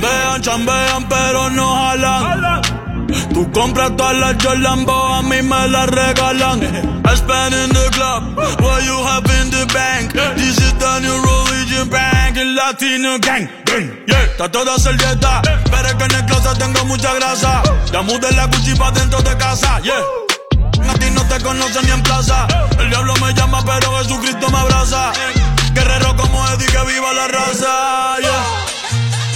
Chambean, chambean, pero no jalan. Tú compras todas las Jordan, a mí me las regalan. I spend in the club, what you have in the bank. This is the new religion bank, el latino gang. Yeah, está toda servieta, pero es que en el closet tengo mucha grasa. Ya mudé la Gucci pa' dentro de casa, yeah. A ti no te conocen ni en plaza. El diablo me llama, pero Jesucristo me abraza. Guerrero como Eddie, que viva la raza. Yeah.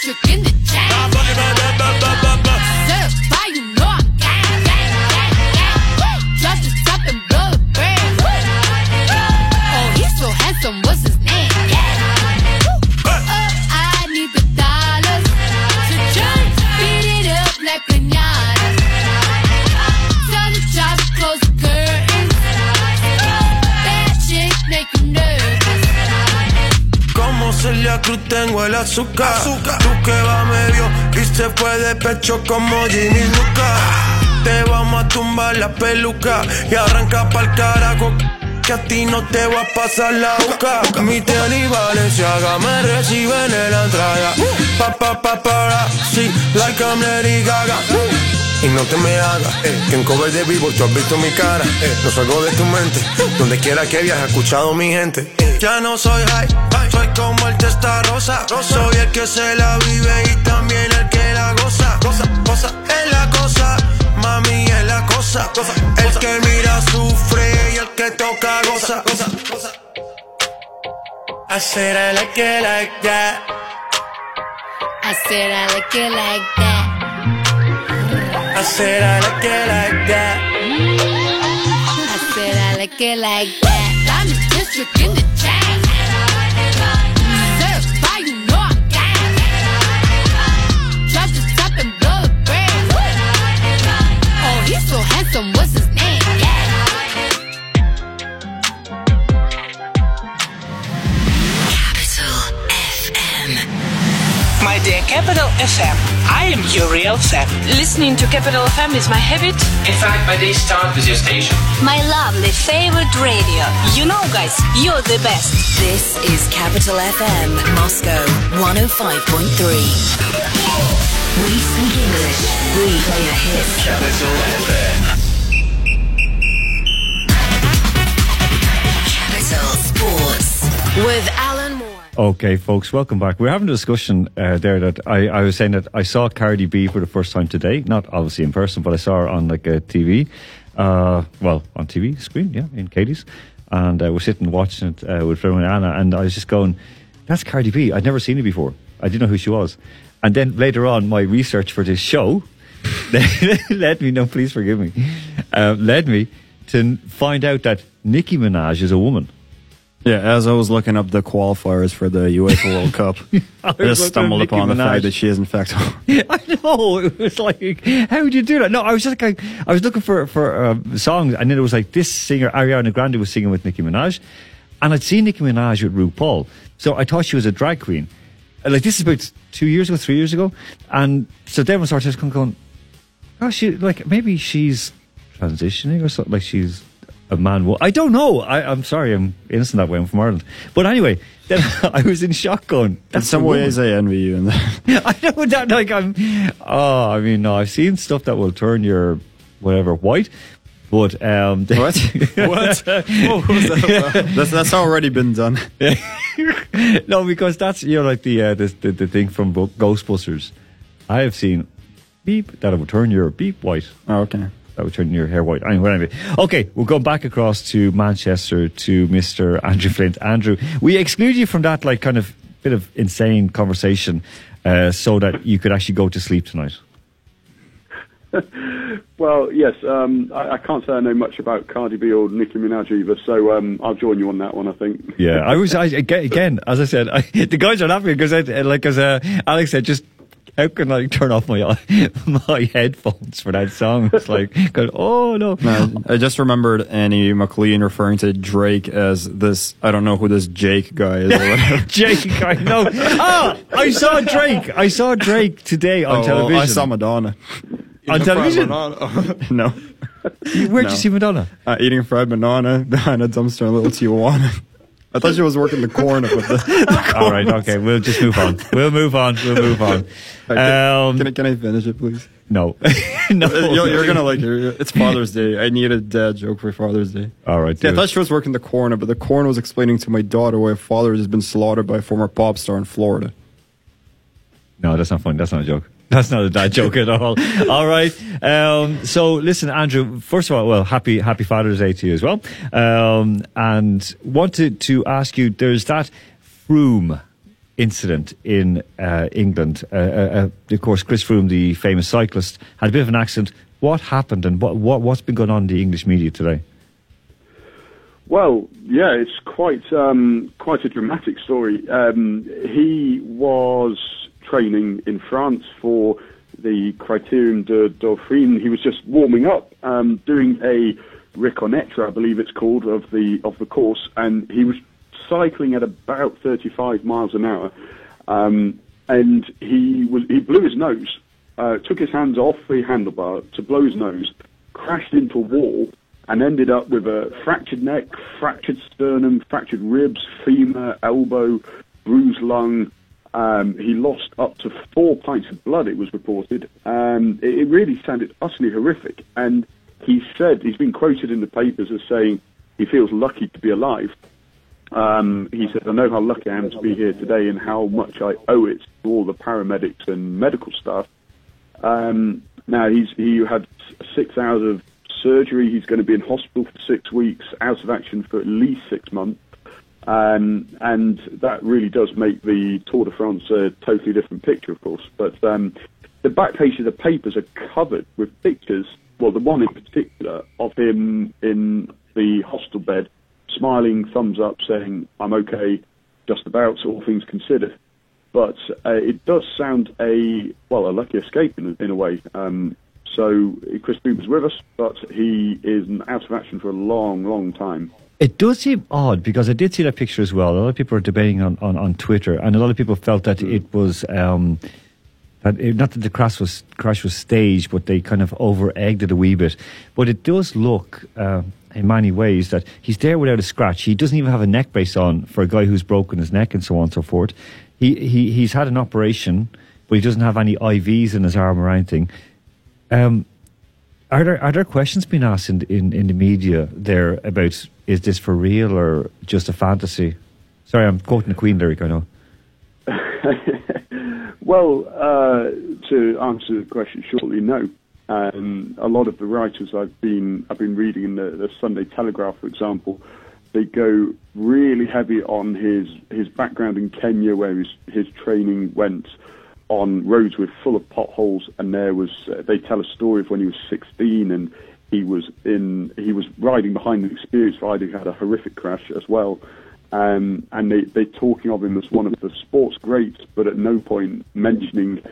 trick in the jack. Celia Cruz tengo el azúcar. azúcar. Tú que va medio y se fue de pecho como Jimmy Luca. Te vamos a tumbar la peluca y arranca pa'l carajo. Que a ti no te va a pasar la boca. Mi y Valenciaga me reciben en la entrada. Pa, pa, pa, para, sí, like I'm Lady Gaga. Y no te me hagas, eh, que en cover de vivo tú has visto mi cara. Eh, no salgo de tu mente, donde quiera que viajes, escuchado mi gente. Ya no soy high, soy como el testa rosa. Soy el que se la vive y también el que la goza. Cosa, cosa, es la cosa, mami es la cosa. El que mira sufre y el que toca goza. I said I like it like that. I said I like it like that. I said I like it like that. I said I like it like that. I'm district in the chain. He's so handsome, what's his name? Capital FM. My dear Capital FM, I am your real fan. Listening to Capital FM is my habit. In fact, my day starts with your station. My lovely favorite radio. You know, guys, you're the best. This is Capital FM, Moscow 105.3. We speak English. We play your hits. Capital FM. Capital Sports with Alan Moore. Okay, folks, welcome back. We're having a discussion uh, there that I, I was saying that I saw Cardi B for the first time today. Not obviously in person, but I saw her on like a TV. Uh, well, on TV screen, yeah, in Katie's. And uh, we're sitting watching it uh, with Fred and Anna, and I was just going, that's Cardi B. I'd never seen her before. I didn't know who she was. And then later on, my research for this show led me, no, please forgive me, uh, led me to find out that Nicki Minaj is a woman. Yeah, as I was looking up the qualifiers for the UEFA World Cup, I was just stumbled upon the fact that she is in fact. I know. It was like, how would you do that? No, I was just like, I was looking for for uh, songs, and then it was like this singer Ariana Grande was singing with Nicki Minaj, and I'd seen Nicki Minaj with RuPaul, so I thought she was a drag queen. Uh, Like this is about two years ago, three years ago, and so then we started just going, oh, she like maybe she's transitioning or something, like she's a man. Well, I don't know. I, I'm sorry, I'm innocent that way. I'm from Ireland, but anyway, then I was in shock. Going, in some ways, I envy you in that. I know that. Like I'm. Oh, I mean, no. I've seen stuff that will turn your whatever white, but um. What? what? What was that about? That's, that's already been done. no, because that's you know like the uh, the, the the thing from Bo- Ghostbusters. I have seen beep that will turn your beep white. Oh, okay. That would turn your hair white. Anyway, anyway. Okay, we'll go back across to Manchester to Mr. Andrew Flint. Andrew, we exclude you from that like kind of bit of insane conversation uh, so that you could actually go to sleep tonight. Well, yes, um, I, I can't say I know much about Cardi B or Nicki Minaj either, so um, I'll join you on that one. I think. Yeah, I was I, again, as I said, I, the guys are laughing because, like as uh, Alex said, just how can I turn off my my headphones for that song? It's like, going, oh no. Man, I just remembered Annie McLean referring to Drake as this. I don't know who this Jake guy is. Or. Jake, I know. Ah, I saw Drake. I saw Drake today on Oh, television. I saw Madonna. On television. no. Where'd No. you see Madonna? Uh, eating fried banana behind a dumpster in Little Tijuana. I thought she was working the corner with the. All right, okay, we'll just move on. We'll move on. We'll move on. Um, can, I, can I finish it, please? no, no. You're, you're gonna like it. It's Father's Day. I need a dad joke for Father's Day. All right, Yeah, I thought she was working the corner, but the corner was explaining to my daughter why her father has been slaughtered by a former pop star in Florida. No, that's not funny. That's not a joke. That's not a dad joke at all. All right. Um, so listen, Andrew. First of all, well, happy Happy Father's Day to you as well. Um, and wanted to ask you. There's that Froome incident in uh, England. Uh, uh, uh, of course, Chris Froome, the famous cyclist, had a bit of an accident. What happened, and what, what what's been going on in the English media today? Well, yeah, it's quite um, quite a dramatic story. Um, he was training in France for the Criterium de Dauphine. He was just warming up, um, doing a reconnaître, I believe it's called, of the of the course, and he was cycling at about 35 miles an hour, um, and he was he blew his nose, uh, took his hands off the handlebar to blow his nose, crashed into a wall, and ended up with a fractured neck, fractured sternum, fractured ribs, femur, elbow, bruised lung. Um, he lost up to four pints of blood, it was reported. Um, it, it really sounded utterly horrific. And he said, he's been quoted in the papers as saying he feels lucky to be alive. Um, he said, I know how lucky I am to be here today and how much I owe it to all the paramedics and medical staff. Um, now, he's, he had six hours of surgery. He's going to be in hospital for six weeks, out of action for at least six months. Um, and that really does make the Tour de France a totally different picture, of course. But um, the back page of the papers are covered with pictures, well, the one in particular, of him in the hostel bed, smiling, thumbs up, saying, I'm okay, just about, all things considered. But uh, it does sound a, well, a lucky escape in, in a way. Um, so Chris Froome was with us, but he is out of action for a long, long time. It does seem odd because I did see that picture as well. A lot of people are debating on, on, on Twitter, and a lot of people felt that it was um, that it, not that the crash was crash was staged, but they kind of over egged it a wee bit. But it does look. Uh, in many ways, that he's there without a scratch. He doesn't even have a neck brace on for a guy who's broken his neck and so on and so forth. He, he he's had an operation, but he doesn't have any IVs in his arm or anything. Um, are there are there questions being asked in, in, in the media there about is this for real or just a fantasy? Sorry, I'm quoting the Queen lyric. I know. Well, uh, to answer the question shortly, no. Um, a lot of the writers I've been I've been reading in the, the Sunday Telegraph, for example, they go really heavy on his his background in Kenya, where his his training went on roads with full of potholes, and there was uh, they tell a story of when he was 16 and he was in he was riding behind an experienced rider who had a horrific crash as well. Um, and they, they're talking of him as one of the sports greats, but at no point mentioning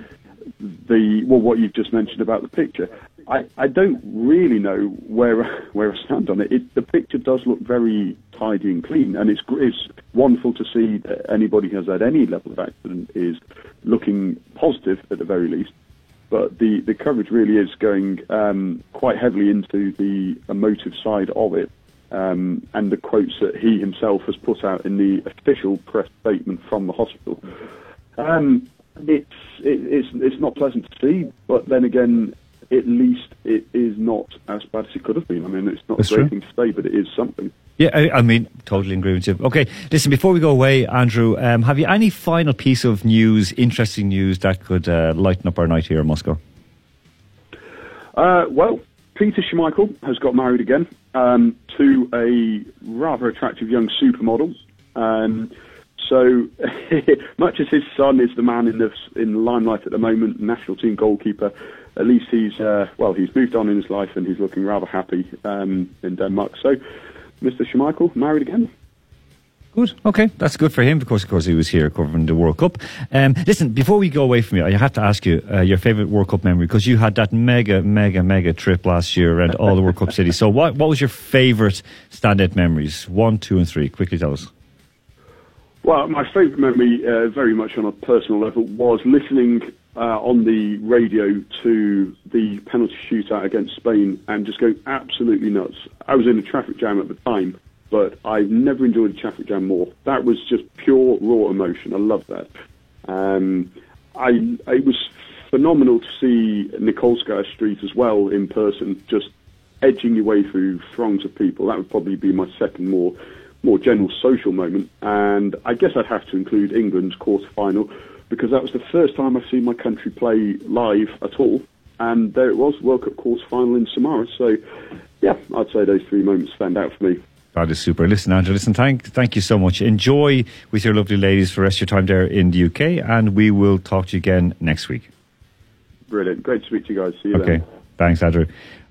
the well what you've just mentioned about the picture. I, I don't really know where where I stand on it. it. The picture does look very tidy and clean, and it's it's wonderful to see that anybody who has had any level of accident is looking positive at the very least. But the, the coverage really is going um, quite heavily into the emotive side of it, um, and the quotes that he himself has put out in the official press statement from the hospital. Um, it's it, it's it's not pleasant to see, but then again, at least it is not as bad as it could have been. I mean, it's not That's a great true. thing to say, but it is something. Yeah, I, I mean, totally agree with you. Okay, listen, before we go away, Andrew, um, have you any final piece of news, interesting news that could uh, lighten up our night here in Moscow? Uh, well, Peter Schmeichel has got married again um, to a rather attractive young supermodel. Um, so much as his son is the man in the in the limelight at the moment, national team goalkeeper, at least he's uh, well he's moved on in his life and he's looking rather happy um, in Denmark. So, Mr. Schmeichel married again. Good. Okay, that's good for him Of course, of course, he was here covering the World Cup. Um, listen, before we go away from you, I have to ask you uh, your favourite World Cup memory because you had that mega, mega, mega trip last year around all the World Cup cities. So, what what was your favourite standout memories? One, two, and three. Quickly tell us. Well, my favourite memory, uh, very much on a personal level, was listening uh, on the radio to the penalty shootout against Spain and just going absolutely nuts. I was in a traffic jam at the time, but I've never enjoyed a traffic jam more. That was just pure raw emotion. I love that. Um, I it was phenomenal to see Nikolskaya Street as well in person, just edging your way through throngs of people. That would probably be my second more more general social moment. And I guess I'd have to include England's quarter final because that was the first time I've seen my country play live at all. And there it was, World Cup quarter final in Samara. So, yeah, I'd say those three moments stand out for me. That is super. Listen, Andrew, listen, thank, thank you so much. Enjoy with your lovely ladies for the rest of your time there in the UK, and we will talk to you again next week. Brilliant. Great to speak to you guys. See you Okay. then. Thanks, Andrew.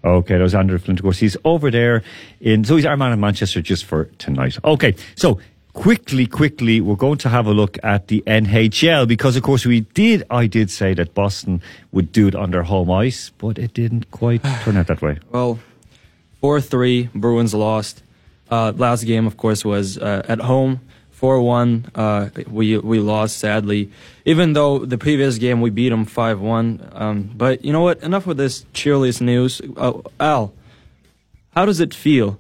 Okay, that was Andrew Flint. Of course, he's over there in, so he's our man in Manchester just for tonight. Okay, so quickly, quickly, we're going to have a look at the NHL because, of course, we did, I did say that Boston would do it on their home ice, but it didn't quite turn out that way. Well, 4 3, Bruins lost. Uh, last game, of course, was uh, at home. 4 1, uh, we, we lost sadly. Even though the previous game we beat them 5 1. Um, but you know what? Enough with this cheerless news. Uh, Al, how does it feel?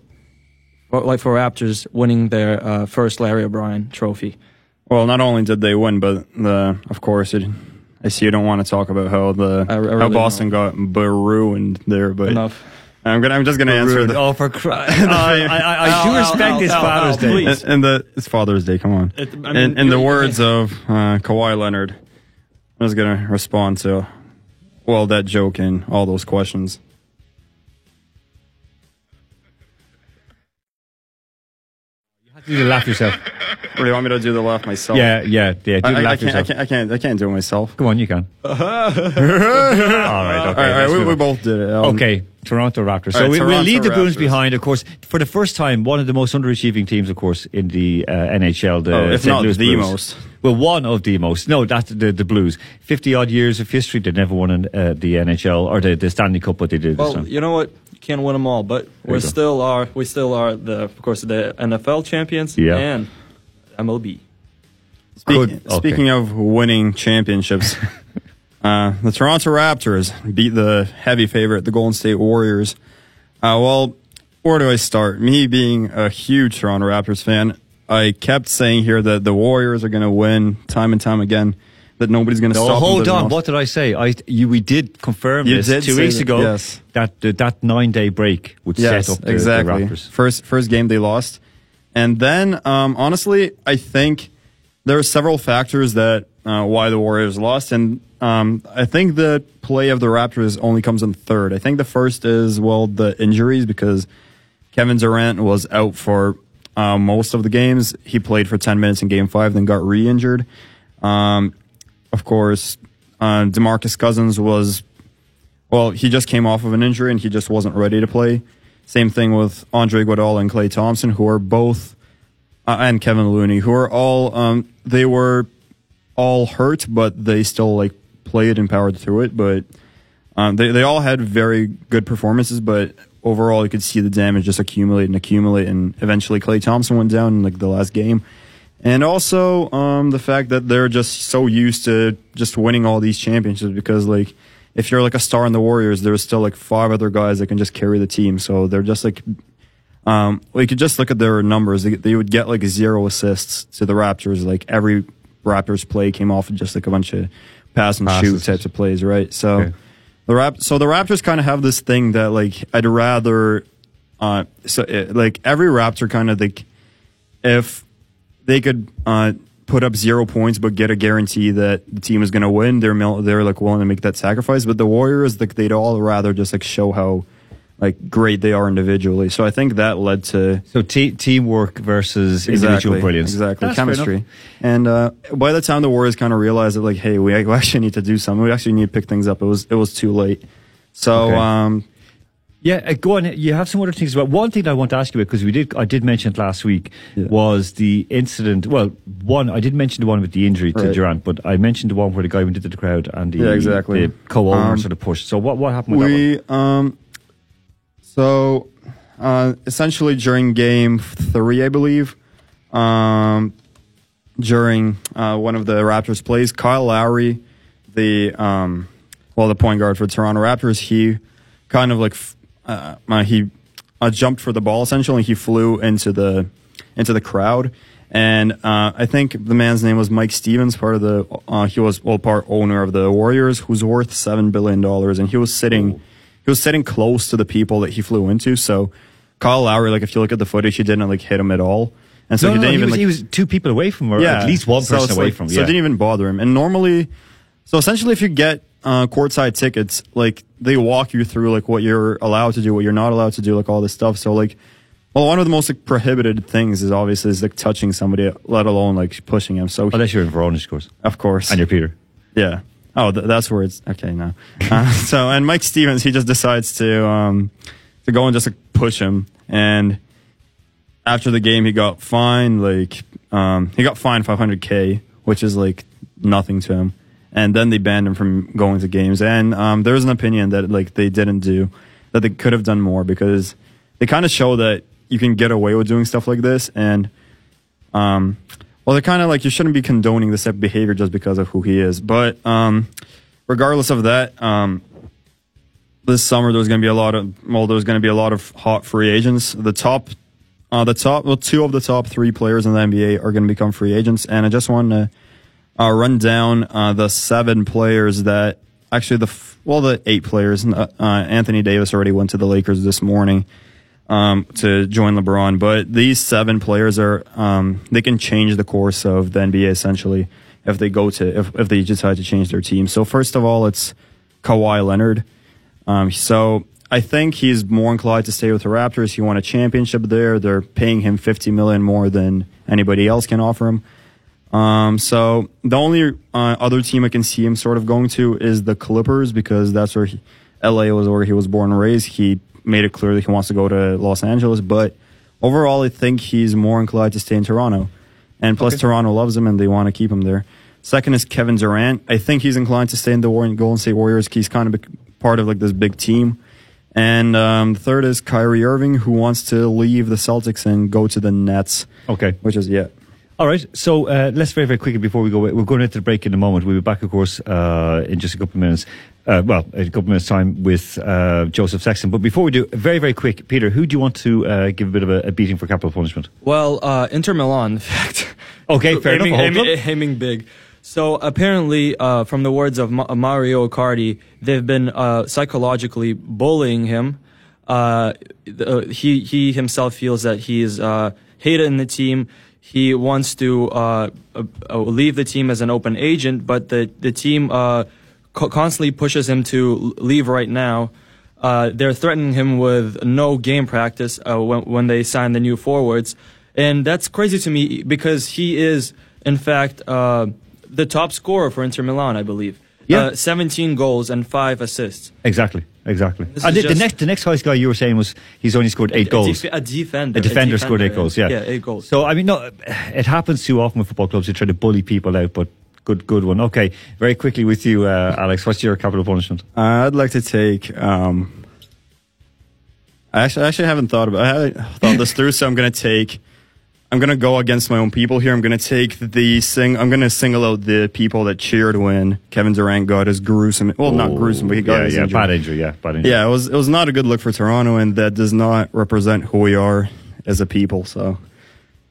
For, like for Raptors winning their uh, first Larry O'Brien trophy. Well, not only did they win, but the of course it. I see you don't want to talk about how the I- I how really Boston got ruined there, but Enough. I'm gonna I'm just gonna answer Ruined. the. Oh, for Christ. I, I, I do Al, respect Al, his Al, Father's Al, Day. please. In, in the it's Father's Day. Come on. It- I in, mean, in the you- words of uh, Kawhi Leonard, I was gonna respond to well that joke and all those questions. You need to laugh yourself. Or do you want me to do the laugh myself? Yeah, yeah, yeah. Do I, the I, I laugh can't, I yourself. can't. I can't. I can't do it myself. Come on, you can. all right, okay. all right, all right, let's we, move we on. both did it. Um, Okay, Toronto Raptors. So All right, we, we'll Toronto leave the Bruins Raptors. behind, of course, for the first time. One of the most underachieving teams, of course, in the uh, NHL. The Oh, if St. not Louis the Blues. most. Well, one of the most. No, that's the the Blues. Fifty odd years of history. They never won an, uh, the NHL or the, the Stanley Cup, but they did this Well, time. you know what? You can't win them all, but we you still are. We still are the, of course, the NFL champions Yeah. and MLB. Speak, Good. Okay. Speaking of winning championships, uh, the Toronto Raptors beat the heavy favorite, the Golden State Warriors. Uh, well, where do I start? Me being a huge Toronto Raptors fan, I kept saying here that the Warriors are going to win time and time again. That nobody's going to No, stop. hold on. What did I say? I you, we did confirm You this did two weeks that, ago. yes. That the, that nine day break would Yes, set up the, exactly. the Raptors. First first game they lost, and then um, honestly, I think there are several factors that uh, why the Warriors lost, and um, I think the play of the Raptors only comes in third. I think the first is well the injuries because Kevin Durant was out for uh, most of the games. He played for ten minutes in Game Five, then got re-injured. Um, of course, uh, Demarcus Cousins was well, he just came off of an injury and he just wasn't ready to play. Same thing with Andre Iguodala and Klay Thompson, who are both, uh, and Kevin Looney, who are all, um, they were all hurt, but they still like played and powered through it. But um, they they all had very good performances, but overall you could see the damage just accumulate and accumulate, and eventually Klay Thompson went down in like the last game. And also um, the fact that they're just so used to just winning all these championships because like if you're like a star in the Warriors, there's still like five other guys that can just carry the team. So they're just like um, you could just look at their numbers. They, they would get like zero assists to the Raptors. Like every Raptors play came off of just like a bunch of pass and shoot types of plays, right? So Okay. the Rap, so the Raptors kind of have this thing that like I'd rather, uh, so it, like every Raptor kind of like if they could uh put up zero points but get a guarantee that the team is going to win, they're they're like willing to make that sacrifice. But the Warriors, like they'd all rather just like show how like great they are individually. So I think that led to So te- teamwork versus individual brilliance. Exactly, That's chemistry. And uh, by the time the Warriors kind of realized that, like, hey, we actually need to do something. We actually need to pick things up. It was it was too late. So Okay. um, Yeah, uh, go on. You have some other things about. One thing I want to ask you about because we did, I did mention it last week was the incident. Well, one I did mention the one with the injury to Right. Durant, but I mentioned the one where the guy went into the crowd and the, Yeah, exactly. the co-owner Um, sort of pushed. So what what happened with that one? We um, so uh, essentially during game three, I believe, um, during uh, one of the Raptors plays, Kyle Lowry, the um, well, the point guard for Toronto Raptors, he kind of like f- uh, uh, he uh, jumped for the ball essentially. He flew into the into the crowd. And uh, I think the man's name was Mike Stevens, part of the. Uh, he was well, part owner of the Warriors, who's worth seven billion dollars, and he was sitting, he was sitting close to the people that he flew into. So, Kyle Lowry, like if you look at the footage, he didn't like hit him at all, and so no, he didn't he, even was, like he was two people away from, or at least one so person away like- from. So Yeah. it didn't even bother him. And normally, so essentially, if you get uh, courtside tickets, like they walk you through like what you're allowed to do, what you're not allowed to do, like all this stuff. So like, well, one of the most like, prohibited things is obviously is like touching somebody, let alone like pushing him. So Unless you're in Verona, of course. Of course. And you're Peter. Yeah. Oh, th- that's where it's okay now. Uh, so, and Mike Stevens, he just decides to um, to go and just like, push him. And after the game, he got fined like um, he got fined 500k, which is like nothing to him. And then they banned him from going to games. And um, there's an opinion that like they didn't do that they could have done more because they kind of show that you can get away with doing stuff like this and um, well, they're kind of like you shouldn't be condoning this type of behavior just because of who he is. But um, regardless of that, um, this summer there's going to be a lot of well, there's going to be a lot of hot free agents. The top, uh, the top, well, two of the top three players in the NBA are going to become free agents, and I just want to uh, run down uh, the seven players that actually the well the eight players. Uh, uh, Anthony Davis already went to the Lakers this morning um, to join LeBron. But these seven players are um, they can change the course of the NBA essentially if they go to if, if they decide to change their team. So first of all, it's Kawhi Leonard. Um, so I think he's more inclined to stay with the Raptors. He won a championship there. They're paying him fifty million more than anybody else can offer him. Um, so the only uh, other team I can see him sort of going to is the Clippers because that's where he, LA was where he was born and raised. He made it clear that he wants to go to Los Angeles, but overall, I think he's more inclined to stay in Toronto. And plus, Okay. Toronto loves him and they want to keep him there. Second is Kevin Durant. I think he's inclined to stay in the Golden State Warriors. He's kind of part of like this big team. And um, the third is Kyrie Irving, who wants to leave the Celtics and go to the Nets. Okay. Which is yeah. All right, so uh, let's very, very quickly before we go, we're going into the break in a moment. We'll be back, of course, uh, in just a couple of minutes. Uh, well, a couple of minutes' time with uh, Joseph Sexton. But before we do, very, very quick, Peter, who do you want to uh, give a bit of a, a beating for capital punishment? Well, uh, Inter Milan, in fact. Okay, fair aiming, enough. Aiming, aiming big. So apparently, uh, from the words of Ma- Mario Icardi, they've been uh, psychologically bullying him. Uh, uh, he he himself feels that he is uh, hated in the team. He wants to uh, uh, uh, leave the team as an open agent, but the the team uh, co- constantly pushes him to leave right now. They're threatening him with no game practice when, when they sign the new forwards. And that's crazy to me because he is, in fact, the top scorer for Inter Milan, I believe. Yeah. Uh, 17 goals and 5 assists. Exactly, exactly. This And the, the next, the next highest guy you were saying was he's only scored eight A- a goals. def- a defender. A defender A scored eight defender, goals. Yeah, yeah, eight goals. So I mean, no, it happens too often with football clubs. They try to bully people out, but good, good one. Okay, very quickly with you, uh, Alex. What's your capital punishment? Uh, I'd like to take. Um, I actually, I actually haven't thought about. I haven't thought this through, so I'm going to take. I'm going to go against my own people here. I'm going to take the sing. I'm going to single out the people that cheered when Kevin Durant got his gruesome. Well, not gruesome, but he got yeah, his yeah, injury. bad injury. Yeah, bad injury. Yeah, it was. It was not a good look for Toronto, and that does not represent who we are as a people. So.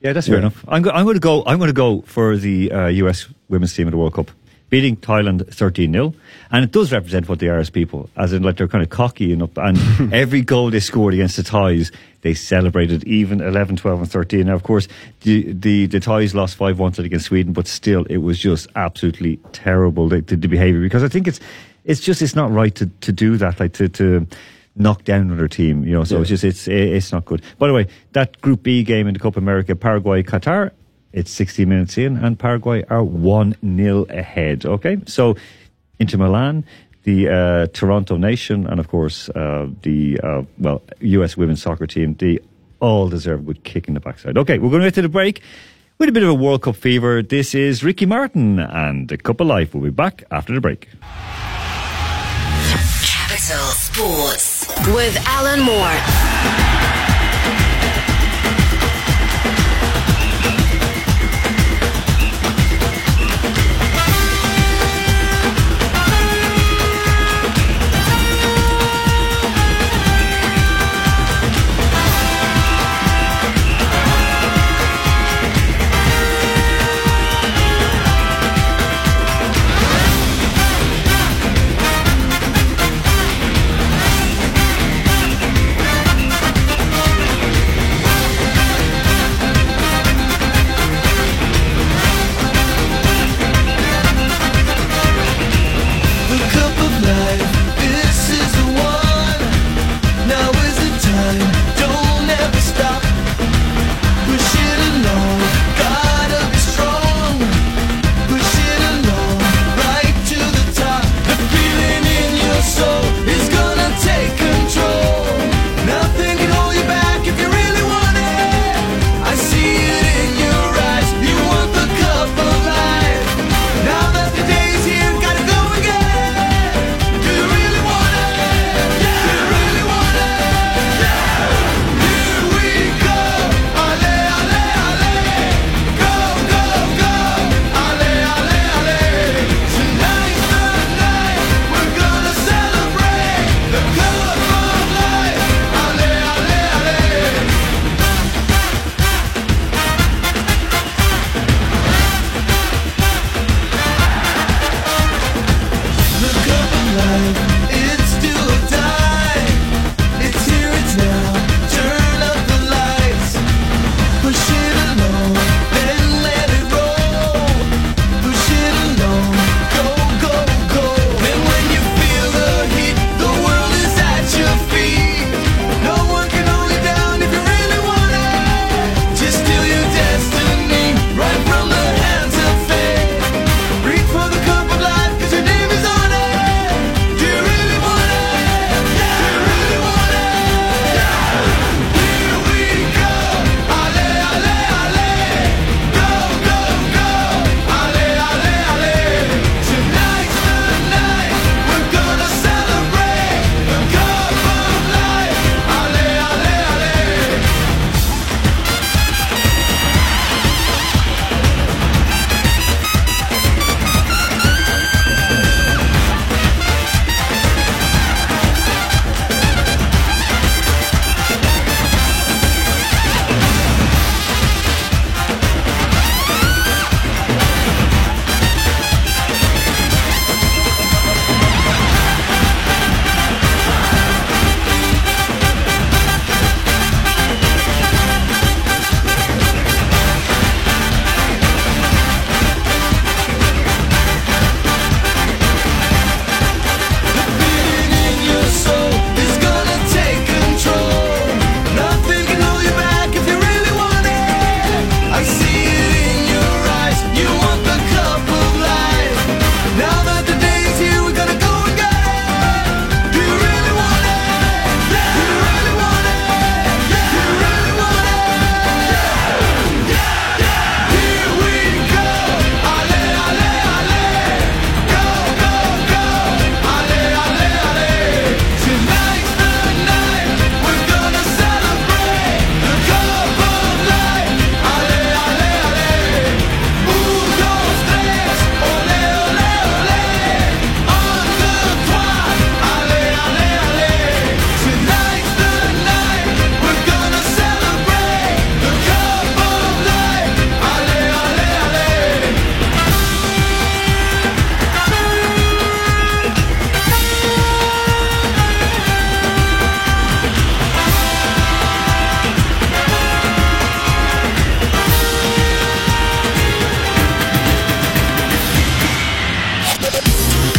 Yeah, that's fair enough. I'm, go- I'm going to go. I'm going to go for the uh, U.S. women's team at the World Cup, beating Thailand 13 0 and it does represent what they are as people, as in like they're kind of cocky and up. And every goal they scored against the Thais, they celebrated even 11, 12, and 13. Now, of course, the the, the Thais lost five one against Sweden, but still, it was just absolutely terrible the, the, the behaviour because I think it's it's just it's not right to, to do that, like to to knock down another team, you know. So Yeah. it's just it's it's not good. By the way, that Group B game in the Copa America, Paraguay, Qatar, it's 60 minutes in, and Paraguay are 1 0 ahead. Okay, so Inter Milan, the uh, Toronto Nation, and of course, uh, the uh, well, US women's soccer team, they all deserve a good kick in the backside. Okay, we're going to get to the break with a bit of a World Cup fever. This is Ricky Martin and the Cup of Life. We'll be back after the break. Capital Sports with Alan Moore.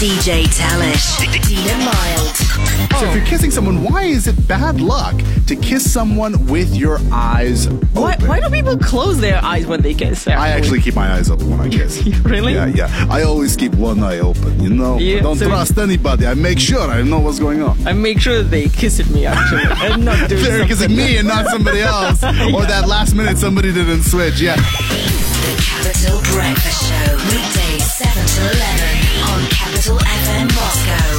DJ Talish, Dina Mild. So if you're kissing someone, why is it bad luck to kiss someone with your eyes open? Why, why do people close their eyes when they kiss? Actually? I actually keep my eyes open when I kiss. really? Yeah, yeah. I always keep one eye open, you know? Yeah, I don't so trust anybody. I make sure I know what's going on. I make sure they kiss at me, actually, and not doing They're kissing me and not somebody else. yeah. Or that last minute somebody didn't switch, yeah. The Capital Breakfast Show, weekdays 7 to 11. Capital FM Moscow.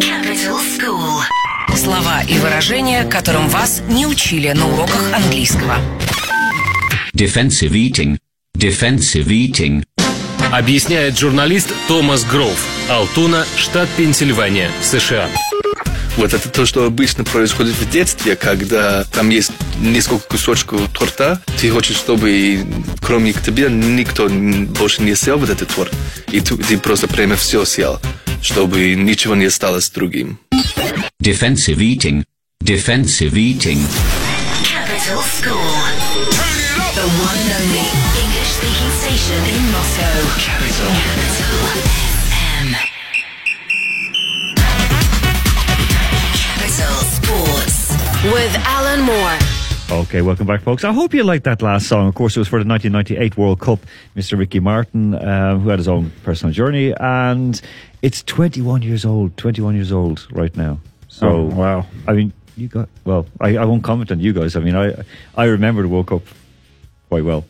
Capital School. Слова и выражения, которым вас не учили на уроках английского. Defensive eating. Defensive eating. Объясняет журналист Томас Гроув, Алтуна, штат Пенсильвания, США. Вот это то, что обычно происходит в детстве, когда там есть несколько кусочков торта, ты хочешь, чтобы кроме тебя никто больше не съел вот этот торт, и ты, ты просто прямо все съел, чтобы ничего не осталось другим. Defensive eating. Defensive eating. Capital School. The one and only English speaking station in Moscow. Capital. Capital With Alan Moore. Okay, welcome back, folks. I hope you liked that last song. Of course, it was for the 1998 World Cup. Mr. Ricky Martin, uh, who had his own personal journey, and it's 21 years old. 21 years old right now. So, Oh, wow. I mean, you got well. I, I won't comment on you guys. I mean, I I remember the World Cup quite well.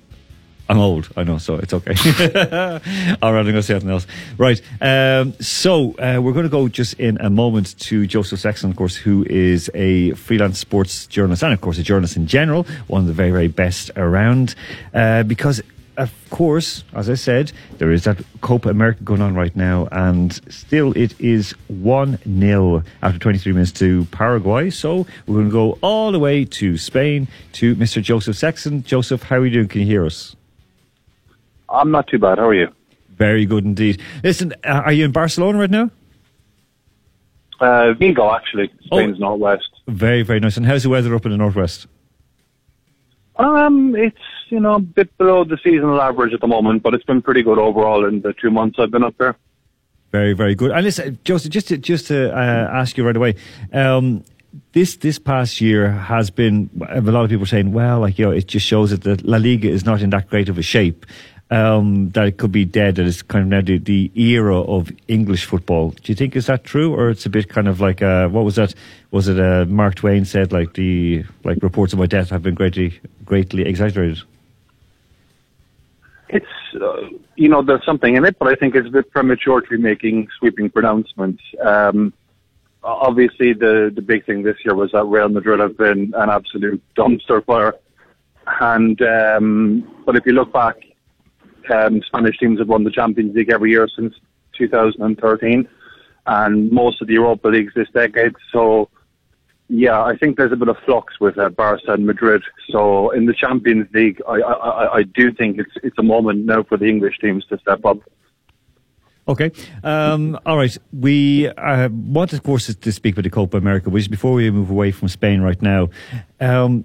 I'm old, I know, so it's okay. All right, I'm going to say something else. Right, um, so uh, we're going to go just in a moment to Joseph Sexton, of course, who is a freelance sports journalist and, of course, a journalist in general, one of the very, very best around. Uh, because, of course, as I said, there is that Copa America going on right now, and still it is 1 0 after 23 minutes to Paraguay. So we're going to go all the way to Spain to Mr. Joseph Sexton. Joseph, how are you doing? Can you hear us? I'm not too bad. How are you? Very good indeed. Listen, uh, are you in Barcelona right now? Uh, Vigo, actually, Spain's Oh. northwest. Very, very nice. And how's the weather up in the northwest? Um, it's you know a bit below the seasonal average at the moment, but it's been pretty good overall in the two months I've been up there. Very, very good. And listen, Joseph, just to, just to uh, ask you right away, um, this this past year has been a lot of people saying, well, like you know, it just shows that the La Liga is not in that great of a shape. Um, that it could be dead. That it's kind of now the, the era of English football. Do you think is that true, or it's a bit kind of like uh, what was that? Was it uh, Mark Twain said like the like reports of my death have been greatly greatly exaggerated? It's uh, you know there's something in it, but I think it's a bit premature to be making sweeping pronouncements. Um, obviously, the the big thing this year was that Real Madrid have been an absolute dumpster fire, and um, but if you look back, um, Spanish teams have won the Champions League every year since 2013, and most of the Europa leagues this decade. So. Yeah, I think there's a bit of flux with uh, Barca and Madrid. So in the Champions League, I, I, I- do think it's it's a moment now for the English teams to step up. Okay. Um, all right. We uh, want, of course, to speak about the Copa America, which before we move away from Spain right now. Um,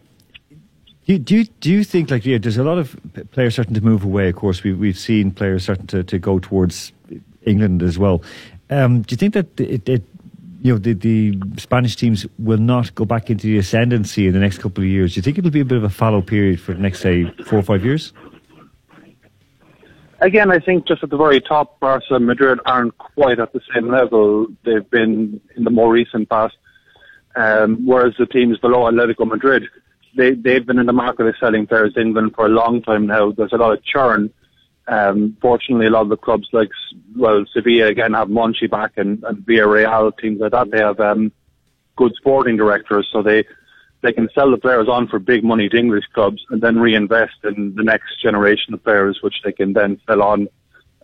you- do, you, do you think, like, yeah, there's a lot of players starting to move away, of course. We, we've seen players starting to, to go towards England as well. Um, do you think that it, it you know, the, the Spanish teams will not go back into the ascendancy in the next couple of years? Do you think it'll be a bit of a fallow period for the next, say, four or five years? Again, I think just at the very top, Barca and Madrid aren't quite at the same level they've been in the more recent past. Um, whereas the teams below Atletico Madrid, they, they've been in the market of selling players to England for a long time now. There's a lot of churn. Um, fortunately, a lot of the clubs like, well, Sevilla again have Monchi back and, and Villarreal, teams like that, they have um, good sporting directors, so they they can sell the players on for big money to English clubs and then reinvest in the next generation of players, which they can then sell on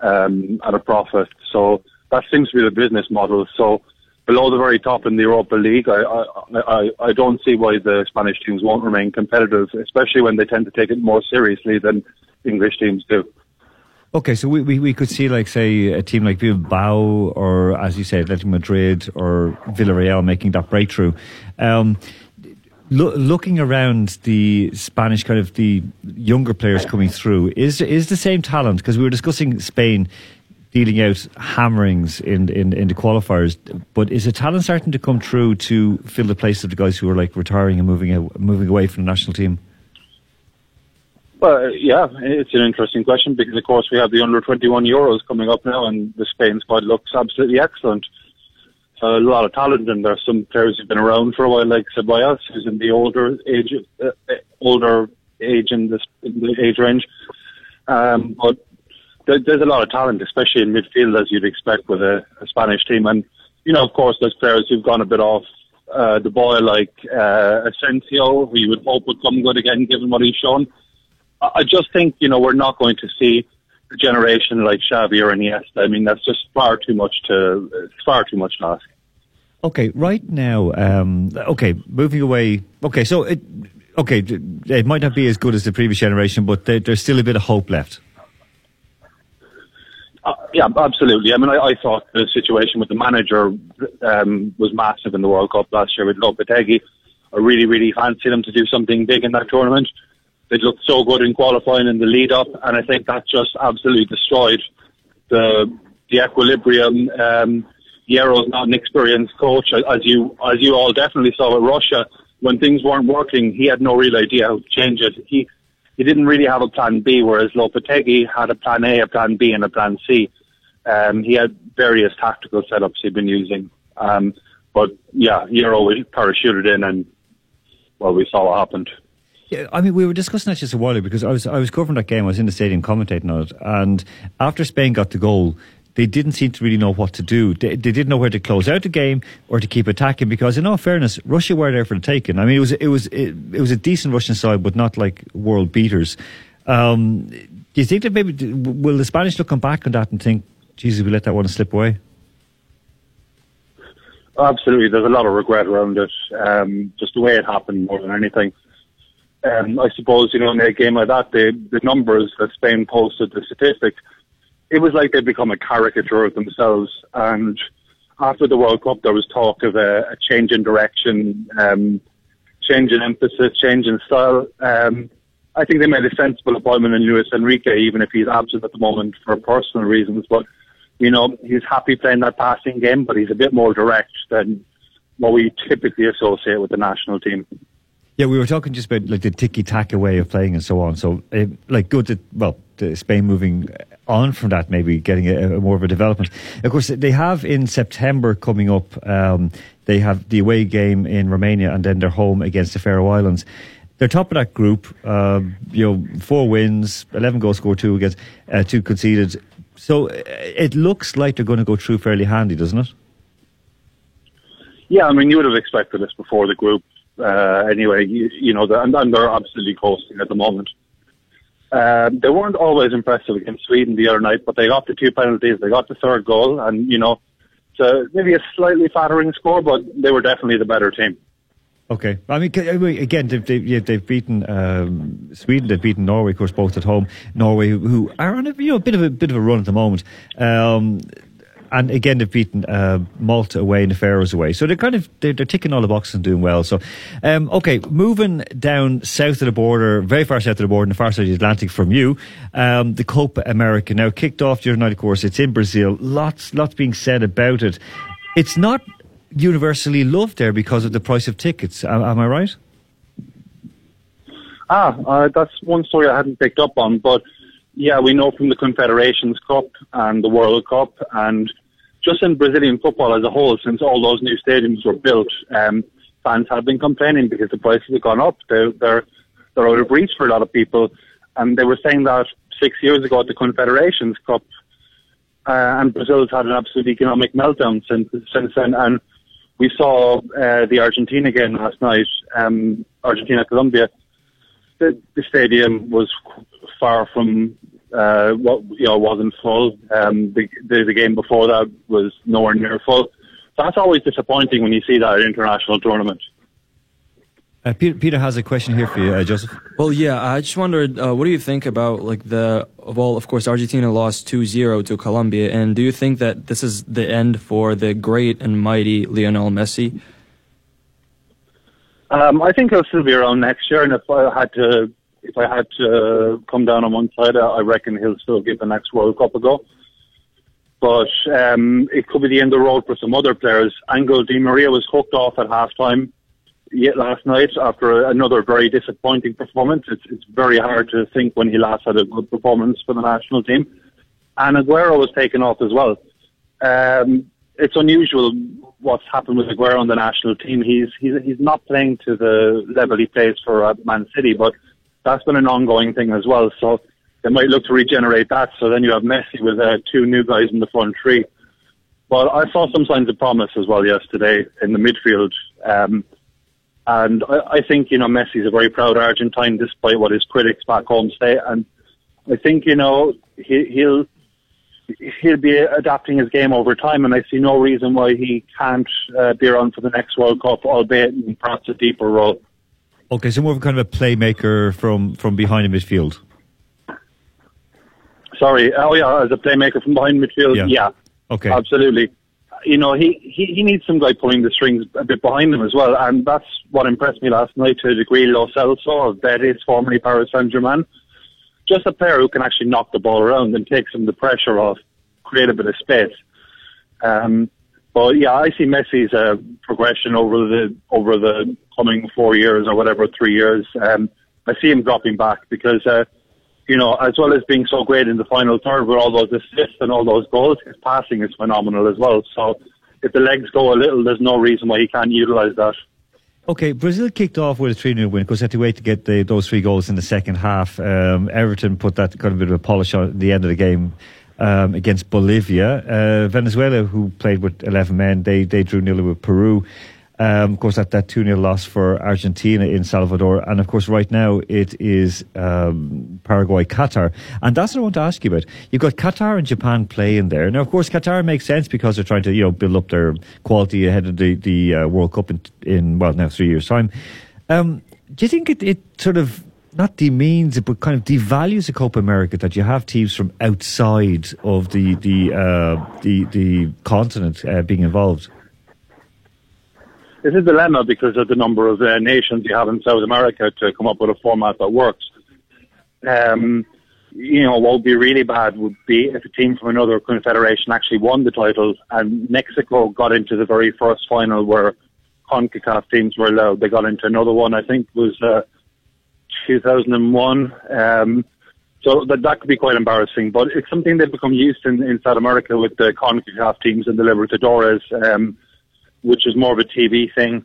um, at a profit. So that seems to be the business model. So below the very top in the Europa League, I, I, I, I don't see why the Spanish teams won't remain competitive, especially when they tend to take it more seriously than English teams do. Okay, so we, we, we could see, like, say, a team like Bilbao or, as you said, Atletico Madrid or Villarreal making that breakthrough. Um, loo- looking around the Spanish kind of the younger players coming through, is is the same talent? Because we were discussing Spain. Dealing out hammerings in, in in the qualifiers. But is the talent starting to come through to fill the place of the guys who are like retiring and moving out, moving away from the national team? Well, yeah, it's an interesting question because, of course, we have the under 21 Euros coming up now, and the Spain squad looks absolutely excellent. a lot of talent, and there's some players who've been around for a while, like Ceballos, who's in the older age, uh, older age in, this, in the age range. Um, but there, there's a lot of talent, especially in midfield, as you'd expect with a, a Spanish team. And you know, of course, there's players who've gone a bit off uh, the boil, like uh, Asensio, who you would hope would come good again, given what he's shown. I I just think you know we're not going to see a generation like Xavi or Iniesta. I mean, that's just far too much to it's far too much to ask. Okay, right now, um, okay, moving away. Okay, so it, okay, it might not be as good as the previous generation, but there, there's still a bit of hope left. Uh, yeah, absolutely. I mean, I, I thought the situation with the manager um, was massive in the World Cup last year with Lopetegui. I really, really fancied them to do something big in that tournament. They looked so good in qualifying in the lead up, and I think that just absolutely destroyed the the equilibrium. Um, Hierro's not an experienced coach, as you as you all definitely saw with Russia. When things weren't working, he had no real idea how to change it. He he didn't really have a plan B, whereas Lopetegui had a plan A, a plan B, and a plan C. Um, he had various tactical setups he'd been using. Um, but yeah, Hierro we parachuted in, and well, we saw what happened. Yeah, I mean, we were discussing that just a while ago because I was I was covering that game. I was in the stadium commentating on it, and after Spain got the goal, they didn't seem to really know what to do. They, they didn't know where to close out the game or to keep attacking because, in all fairness, Russia were there for the taking. I mean, it was it was it, it was a decent Russian side, but not like world beaters. Um, do you think that maybe will the Spanish look back on that and think, Jesus, we let that one slip away? Absolutely, there's a lot of regret around it. Um, just the way it happened more than anything. Um, I suppose you know in a game like that, the the numbers that Spain posted, the statistics, it was like they'd become a caricature of themselves. And after the World Cup, there was talk of a, a change in direction, um, change in emphasis, change in style. Um, I think they made a sensible appointment in Luis Enrique, even if he's absent at the moment for personal reasons. But you know, he's happy playing that passing game, but he's a bit more direct than what we typically associate with the national team. Yeah, we were talking just about like the tiki-taka way of playing and so on. So, uh, like, good that well, Spain moving on from that, maybe getting a, a more of a development. Of course, they have in September coming up. Um, they have the away game in Romania, and then they're home against the Faroe Islands. They're top of that group. Uh, you know, four wins, eleven goals scored, two against, uh, two conceded. So uh, it looks like they're going to go through fairly handy, doesn't it? Yeah, I mean, you would have expected this before the group. Uh, anyway, you, you know, and, and they're absolutely coasting at the moment. Um, they weren't always impressive against Sweden the other night, but they got the two penalties, they got the third goal, and you know, so maybe a slightly flattering score, but they were definitely the better team. Okay. I mean, again, they've, they've, they've beaten um, Sweden. They've beaten Norway, of course, both at home. Norway, who, are on a you know bit of a bit of a run at the moment. Um, and again, they've beaten uh, Malta away and the Faroes away. So they're kind of they're, they're ticking all the boxes and doing well. So, um, okay, moving down south of the border, very far south of the border, in the far side of the Atlantic from you, um, the Copa America now kicked off other night. Of course, it's in Brazil. Lots, lots being said about it. It's not universally loved there because of the price of tickets. Am, am I right? Ah, uh, that's one story I hadn't picked up on, but yeah, we know from the Confederations Cup and the World Cup and just in Brazilian football as a whole, since all those new stadiums were built, um, fans have been complaining because the prices have gone up. They're, they're, they're out of reach for a lot of people. And they were saying that six years ago at the Confederations Cup, uh, and Brazil's had an absolute economic meltdown since, since then. And we saw uh, the Argentina game last night, um, Argentina Colombia. The, the stadium was far from uh, what you know wasn't full. Um, the, the the game before that was nowhere near full. So that's always disappointing when you see that at international tournament. Uh, Peter, Peter has a question here for you, uh, Joseph. Well, yeah, I just wondered, uh, what do you think about like the well, of course, Argentina lost 2-0 to Colombia, and do you think that this is the end for the great and mighty Lionel Messi? Um, I think he'll still be around next year, and if I had to, if I had to come down on one side, I reckon he'll still give the next World Cup a go. but um, it could be the end of the road for some other players. Angel Di Maria was hooked off at halftime yet last night after another very disappointing performance. It's, it's very hard to think when he last had a good performance for the national team. And Aguero was taken off as well. Um, it's unusual what's happened with Aguero on the national team. He's he's he's not playing to the level he plays for uh, Man City, but that's been an ongoing thing as well. So they might look to regenerate that. So then you have Messi with uh, two new guys in the front three. But I saw some signs of promise as well yesterday in the midfield. Um, and I, I think, you know, Messi's a very proud Argentine despite what his critics back home say. And I think, you know, he, he'll, he'll be adapting his game over time, and I see no reason why he can't uh, be around for the next World Cup, albeit in perhaps a deeper role. Okay, so more of a kind of a playmaker from, from behind the midfield. Sorry, oh yeah, as a playmaker from behind midfield, Yeah. yeah, Okay. absolutely. You know, he, he, he needs some guy pulling the strings a bit behind him as well, and that's what impressed me last night to a degree. Lo Celso of Betis, formerly Paris Saint Germain, just a player who can actually knock the ball around and take some of the pressure off, create a bit of space. Um, but yeah, I see Messi's uh, progression over the over the coming four years or whatever, three years. Um, I see him dropping back because, uh, you know, as well as being so great in the final third with all those assists and all those goals, his passing is phenomenal as well. So if the legs go a little, there's no reason why he can't utilise that. Okay, Brazil kicked off with a 3 0 win. because they had to wait to get the, those three goals in the second half. Um, Everton put that kind of bit of a polish on at the end of the game um, against Bolivia. Uh, Venezuela, who played with 11 men, they, they drew nil with Peru. Um, of course, that, that 2 0 loss for Argentina in Salvador. And of course, right now it is um, Paraguay, Qatar. And that's what I want to ask you about. You've got Qatar and Japan playing there. Now, of course, Qatar makes sense because they're trying to you know build up their quality ahead of the, the uh, World Cup in, in, well, now three years' time. Um, do you think it, it sort of not demeans it, but kind of devalues the Copa America that you have teams from outside of the the uh, the, the continent uh, being involved? It's a dilemma because of the number of uh, nations you have in South America to come up with a format that works. Um, you know, what would be really bad would be if a team from another confederation actually won the title and Mexico got into the very first final where CONCACAF teams were allowed. They got into another one, I think was uh, 2001. Um, so that, that could be quite embarrassing, but it's something they've become used in, in South America with the CONCACAF teams and the Libertadores, um, which is more of a TV thing.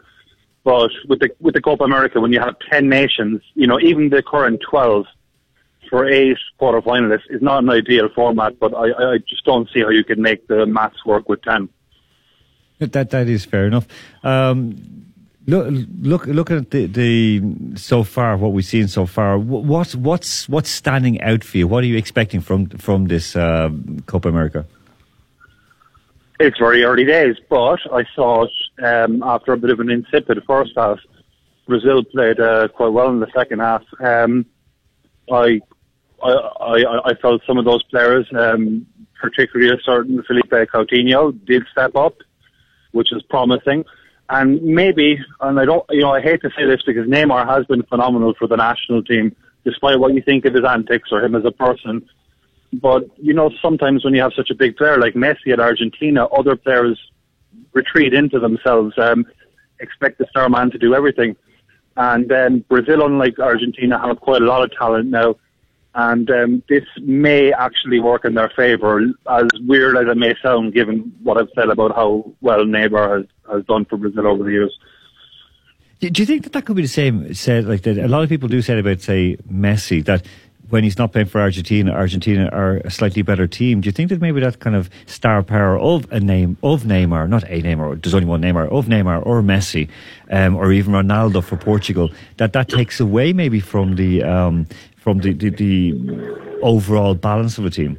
But with the with the Copa America, when you have ten nations, you know, even the current twelve for eight quarterfinalists is not an ideal format. But I, I just don't see how you can make the maths work with ten. That that is fair enough. Um, look, look, look at the, the so far what we've seen so far. What what's what's standing out for you? What are you expecting from from this uh, Copa America? It's very early days, but I thought um, after a bit of an insipid first half, Brazil played uh, quite well in the second half. Um, I, I, I, I felt some of those players, um, particularly a certain Philippe Coutinho, did step up, which is promising. And maybe, and I don't, you know, I hate to say this because Neymar has been phenomenal for the national team, despite what you think of his antics or him as a person. But, you know, sometimes when you have such a big player like Messi at Argentina, other players retreat into themselves, um, expect the star man to do everything. And um, Brazil, unlike Argentina, have quite a lot of talent now. And um, this may actually work in their favour, as weird as it may sound, given what I've said about how well Neymar has, has done for Brazil over the years. Do, do you think that that could be the same said like that? A lot of people do say about say Messi that when he's not playing for Argentina, Argentina are a slightly better team. Do you think that maybe that kind of star power of a name of Neymar, not a Neymar, there's only one Neymar, of Neymar or Messi, um, or even Ronaldo for Portugal, that that takes away maybe from the um, from the, the the overall balance of a team?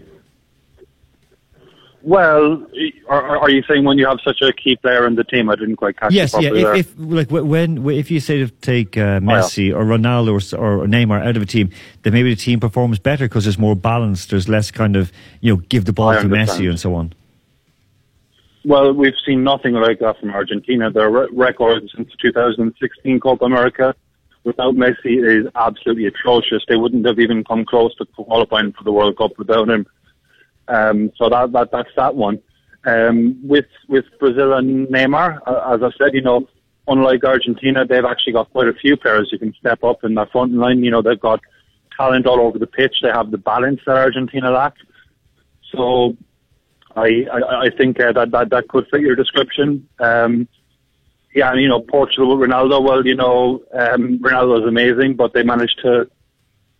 Well, are, are you saying when you have such a key player in the team? I didn't quite catch Yes, yeah. If, if like when if you say to take Oh, uh, Messi or Ronaldo or, or Neymar out of a team, then maybe the team performs better because there's more balance. There's less kind of you know give the ball I to Messi and so on. Well, we've seen nothing like that from Argentina. Their re- record since 2016 Copa America without Messi is absolutely atrocious. They wouldn't have even come close to qualifying for the World Cup without him. Um, so that, that that's that one. Um, with with Brazil and Neymar, uh, as I said, you know, unlike Argentina, they've actually got quite a few players who can step up in that front line. You know, they've got talent all over the pitch. They have the balance that Argentina lack. So I I, I think uh, that, that that could fit your description. Um, yeah, and you know, Portugal with Ronaldo. Well, you know, um, Ronaldo is amazing, but they managed to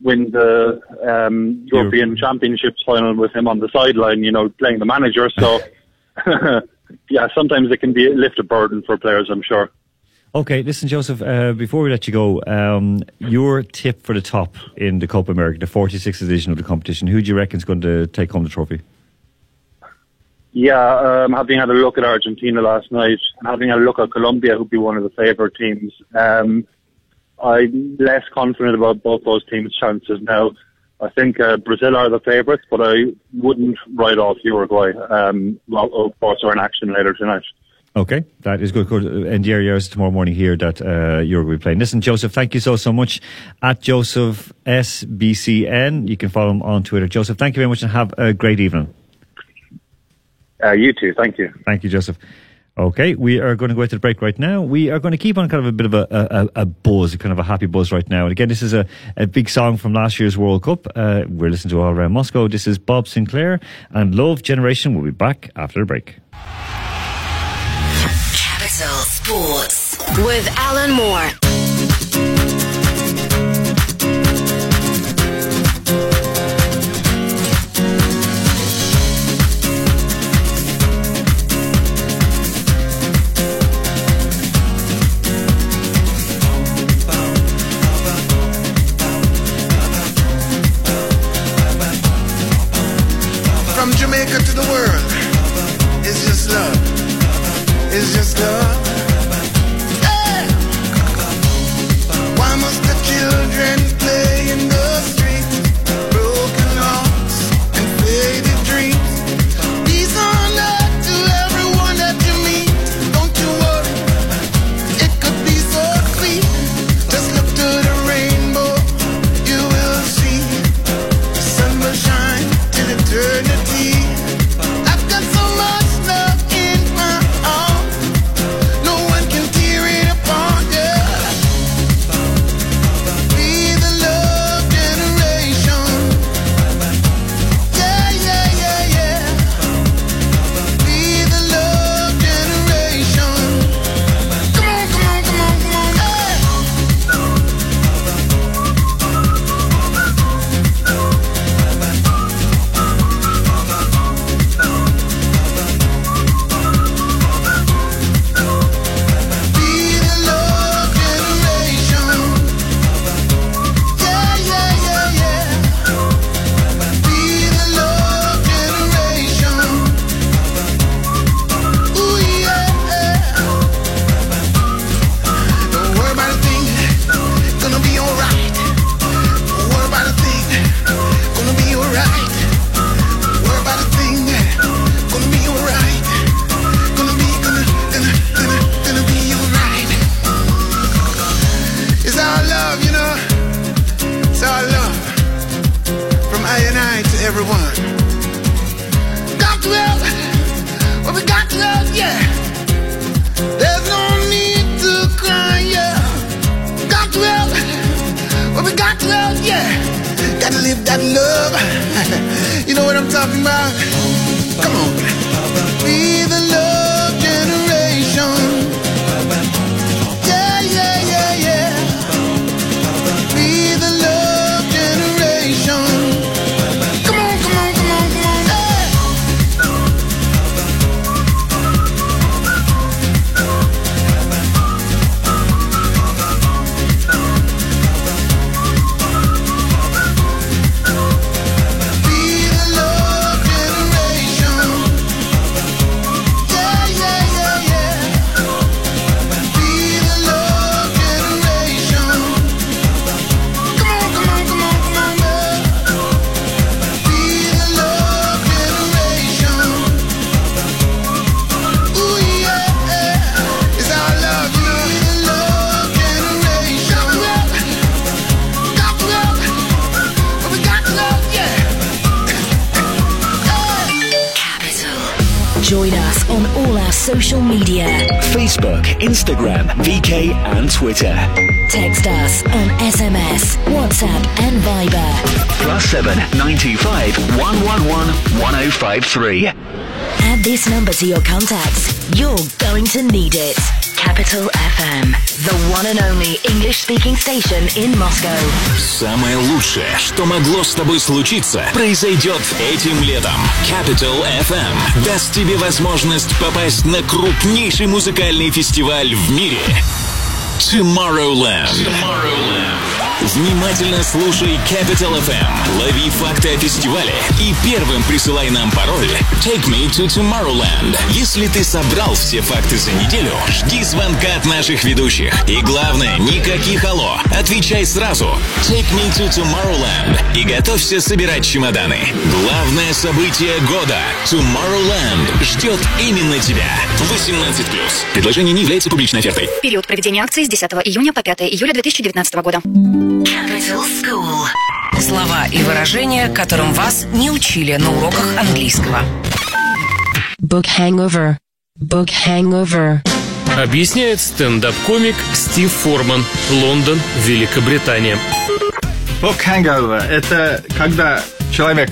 win the um, European Championships final with him on the sideline. You know, playing the manager. So yeah, sometimes it can be a lift a burden for players. I'm sure. Okay, listen, Joseph. Uh, before we let you go, um, your tip for the top in the Copa America, the 46th edition of the competition. Who do you reckon is going to take home the trophy? Yeah, um, having had a look at Argentina last night, and having had a look at Colombia, who'd be one of the favourite teams, um, I'm less confident about both those teams' chances now. I think uh, Brazil are the favourites, but I wouldn't write off Uruguay. Um, of course, are in action later tonight. Okay, that is good. good. And the areas tomorrow morning here that uh, you're going to be playing. Listen, Joseph, thank you so, so much. At Joseph SBCN, you can follow him on Twitter. Joseph, thank you very much and have a great evening. Uh, you too. Thank you. Thank you, Joseph. Okay, we are going to go to the break right now. We are going to keep on kind of a bit of a, a, a buzz, kind of a happy buzz right now. And again, this is a, a big song from last year's World Cup. Uh, we're listening to All Around Moscow. This is Bob Sinclar and Love Generation. We'll be back after the break. Capital Sports with Alan Moore. Everyone. Got to help. Well, we got to help, yeah. There's no need to cry, yeah. Got to help. Well, we got to help, yeah. Got to live that love. you know what I'm talking about? Come on. Media. Facebook, Instagram, VK, and Twitter. Text us on SMS, WhatsApp, and Viber. Plus seven nine two five one one one one zero five three. Add this number to your contacts. You're going to need it. Capital FM, the one and only English speaking station in Moscow. Самое лучшее, что могло с тобой случиться, произойдет этим летом. Capital FM даст тебе возможность попасть на крупнейший музыкальный фестиваль в мире. Tomorrowland. Внимательно слушай Capital FM, лови факты о фестивале и первым присылай нам пароль Take me to Tomorrowland. Если ты собрал все факты за неделю, жди звонка от наших ведущих. И главное, никаких алло. Отвечай сразу. Take me to Tomorrowland. И готовься собирать чемоданы. Главное событие года. Tomorrowland ждет именно тебя. 18+. Предложение не является публичной офертой. Период проведения акции с 10 июня по 5 июля 2019 года. Capital School. Слова и выражения, которым вас не учили на уроках английского. Book hangover. Book hangover. Объясняет стендап-комик Стив Форман, Лондон, Великобритания. Book hangover – это когда человек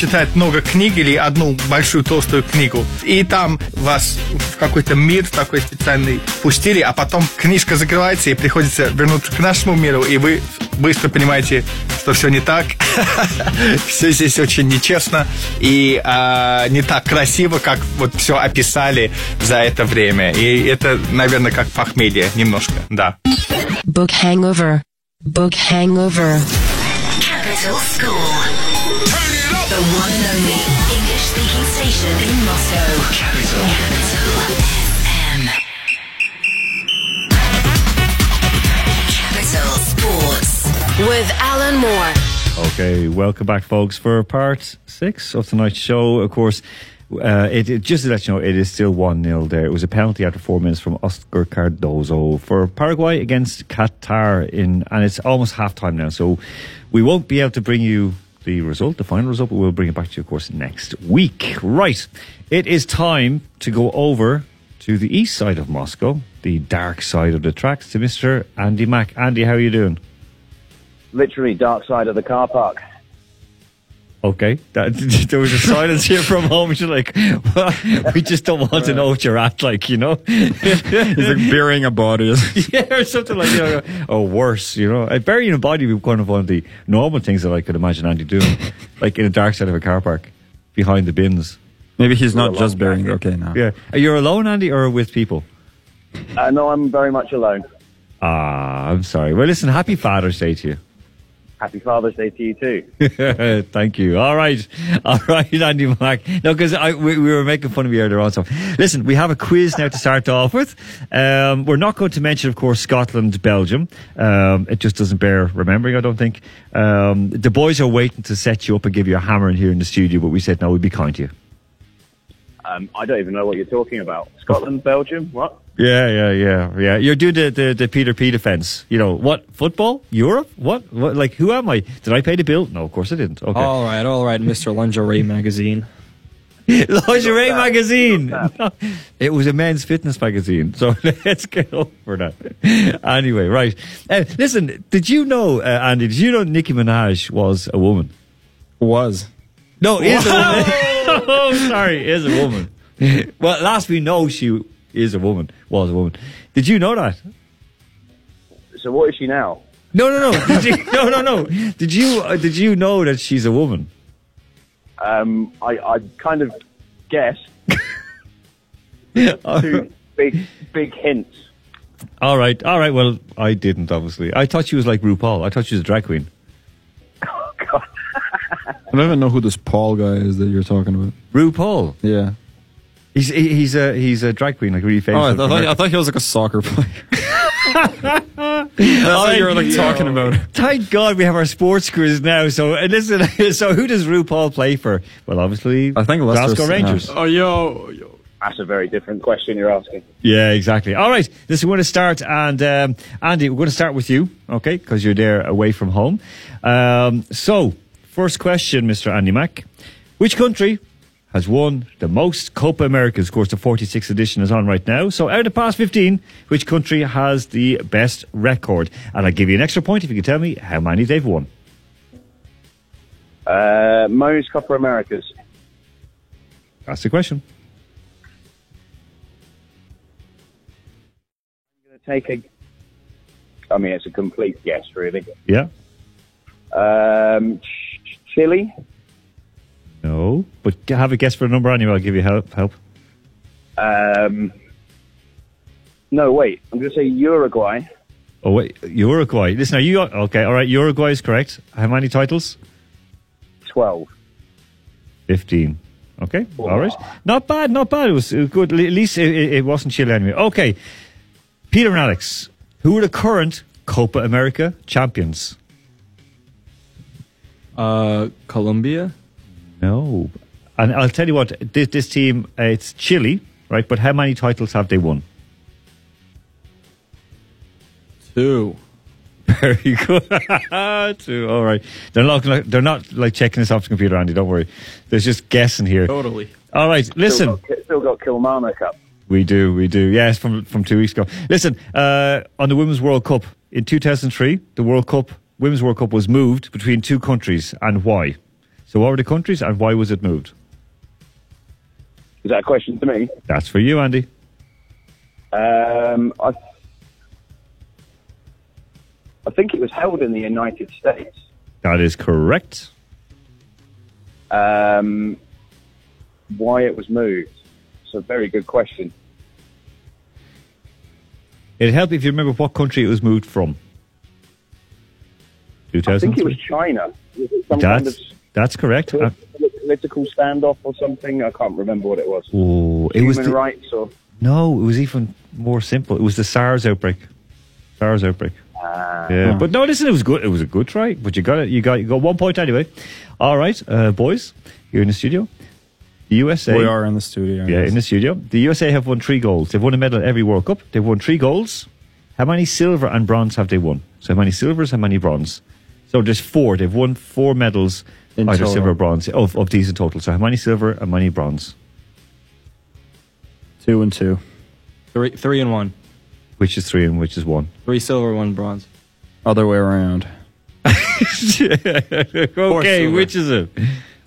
читает много книг или одну большую толстую книгу, и там вас в какой-то мир такой специальный пустили, а потом книжка закрывается, и приходится вернуться к нашему миру, и вы быстро понимаете, что все не так, все здесь очень нечестно и а, не так красиво, как вот все описали за это время. И это, наверное, как похмелье немножко, да. Book hangover. Book hangover. Capital School. The one and only English speaking station in Moscow. Capital. Capital. Capital Sports. With Alan Moore. Okay, welcome back, folks, for part six of tonight's show. Of course, uh, it, it- just to let you know, it is still 1 0 there. It was a penalty after four minutes from Oscar Cardozo for Paraguay against Qatar, in, and it's almost half time now. So we won't be able to bring you the result, the final result, but we'll bring it back to you, of course, next week. Right, it is time to go over to the east side of Moscow, the dark side of the tracks, to Mr. Andy Mack. Andy, how are you doing? literally dark side of the car park. Okay, that, there was a silence here for a moment. You're like, well, we just don't want to know what you're at, like you know. He's like burying a body, yeah, or something like you know, or worse, you know. Burying a body would be kind of one of the normal things that I could imagine Andy doing, like in a dark side of a car park, behind the bins. Maybe he's not just burying. Okay, now. Yeah, are you alone, Andy, or with people? Uh, no, I'm very much alone. Ah, I'm sorry. Well, listen, happy Father's Day to you. Happy Father's Day to you too. Thank you. All right. All right, Andy Mack. No, because we, we were making fun of you earlier on. So, listen, we have a quiz now to start off with. Um, we're not going to mention, of course, Scotland, Belgium. Um, it just doesn't bear remembering, I don't think. Um, the boys are waiting to set you up and give you a hammer in here in the studio, but we said, no, we'd be kind to you. Um, I don't even know what you're talking about. Scotland, Belgium, what? Yeah, yeah, yeah, yeah. You're doing the, the, the Peter P defense. You know, what? Football? Europe? What? what? Like, who am I? Did I pay the bill? No, of course I didn't. Okay. All right, all right, Mr. Lingerie Magazine. Lingerie magazine. No, it was a men's fitness magazine. So let's get over that. Anyway, right. Uh, listen, did you know, uh, Andy, did you know Nicki Minaj was a woman? Was. No, is a woman. oh, sorry, is a woman. well, last we know, she is a woman, was a woman. Did you know that? So what is she now? No, no, no. Did you, no, no, no. Did you, uh, did you know that she's a woman? Um, I, I kind of guessed two big, big hints. All right, all right. Well, I didn't, obviously. I thought she was like RuPaul. I thought she was a drag queen. Oh God! I don't even know who this Paul guy is that you're talking about. RuPaul. Yeah. He's he's a he's a drag queen, like really famous. Oh, I from thought, I thought he was like a soccer player. That's what you were, like, talking about. Thank God we have our sports crews now. So and listen, so who does RuPaul play for? Well, obviously, I think Glasgow Rangers. Oh, yo, yo. That's a very different question you're asking. Yeah, exactly. All right, listen, we're going to start, and um, Andy, we're going to start with you, okay? Because you're there away from home. Um, so, first question, Mr. Andy Mack: Which country has won the most Copa Americas. Of course, the 46th edition is on right now. So, out of the past 15, which country has the best record? And I'll give you an extra point if you can tell me how many they've won. Uh, most Copa Americas. That's the question. I'm going to take a. I mean, it's a complete guess, really. Yeah. Um, Chile. No, but have a guess for a number anyway. I'll give you help. Help. Um, no, wait. I'm going to say Uruguay. Oh wait, Uruguay. Listen, are you okay? All right, Uruguay is correct. How many titles? Twelve. Fifteen. Okay, all right. Not bad, not bad. It was, it was good. At least it, it, it wasn't Chile anyway. Okay, Peter and Alex, who are the current Copa America champions? Uh, Colombia. No, and I'll tell you what. This, this team, uh, it's Chile, right? But how many titles have they won? Two. Very good. Two. All right. They're not. like- They're not like checking this off the computer, Andy. Don't worry. There's just guessing here. Totally. All right. Listen. Still got, still got Kilmarnock Cup. We do, we do. Yes, from from two weeks ago. Listen, uh, on the Women's World Cup in 2003, the World Cup, Women's World Cup was moved between two countries, and why? So, what were the countries, and why was it moved? Is that a question to me? That's for you, Andy. Um, I, I think it was held in the United States. That is correct. Um, why it was moved? It's a very good question. It'd help if you remember what country it was moved from. I think it was China. Was it some kind of That's that's correct. Uh, political standoff or something? I can't remember what it was. oh, it Human was the, rights or no, it was even more simple. It was the SARS outbreak. SARS outbreak. Ah. Yeah, but no, listen, it was good. It was a good try, but you got it. You got you got one point anyway. All right, uh, boys, you're in the studio. The USA. We are in the studio. Yeah, in the studio. The USA have won three goals. They've won a medal at every World Cup. They've won three golds. How many silver and bronze have they won? So how many silvers, how many bronze? So there's four. They've won four medals, In either total. silver or bronze, of, of these in total. So how many silver and how many bronze? Two and two. Three, three and one. Which is three and which is one? Three silver, one bronze. Other way around. okay, which is it?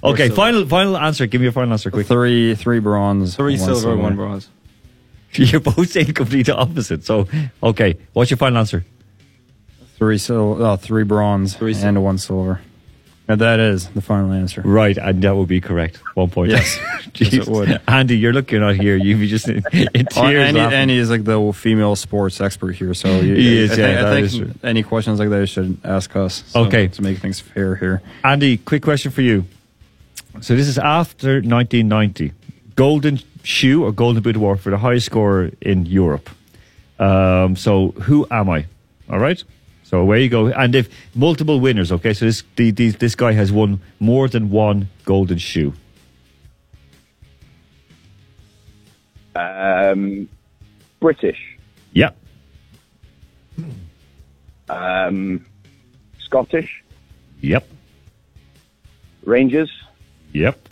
Okay, silver. final final answer. Give me a final answer quick. Three three bronze. Three one silver, one bronze. You're both saying complete opposite. So, okay, what's your final answer? Three sil- uh, three bronze Three sil- and one silver. And that is the final answer. Right, and that would be correct. One point. Yes. Yes, it would. Andy, you're lucky you're not here. You'd be just in, in tears. Oh, Andy. Andy is like the female sports expert here, so you, He is, I, yeah, think- I that think is true. any questions like that you should ask us. so- Okay. to make things fair here. Andy, quick question for you. So this is after 1990. Golden shoe or golden boot award for the highest scorer in Europe. Um, so who am I? All right. So away you go. And if multiple winners, okay. So this the, the, this guy has won more than one golden shoe. um, British, Yep. um, Scottish, Yep. Rangers, Yep.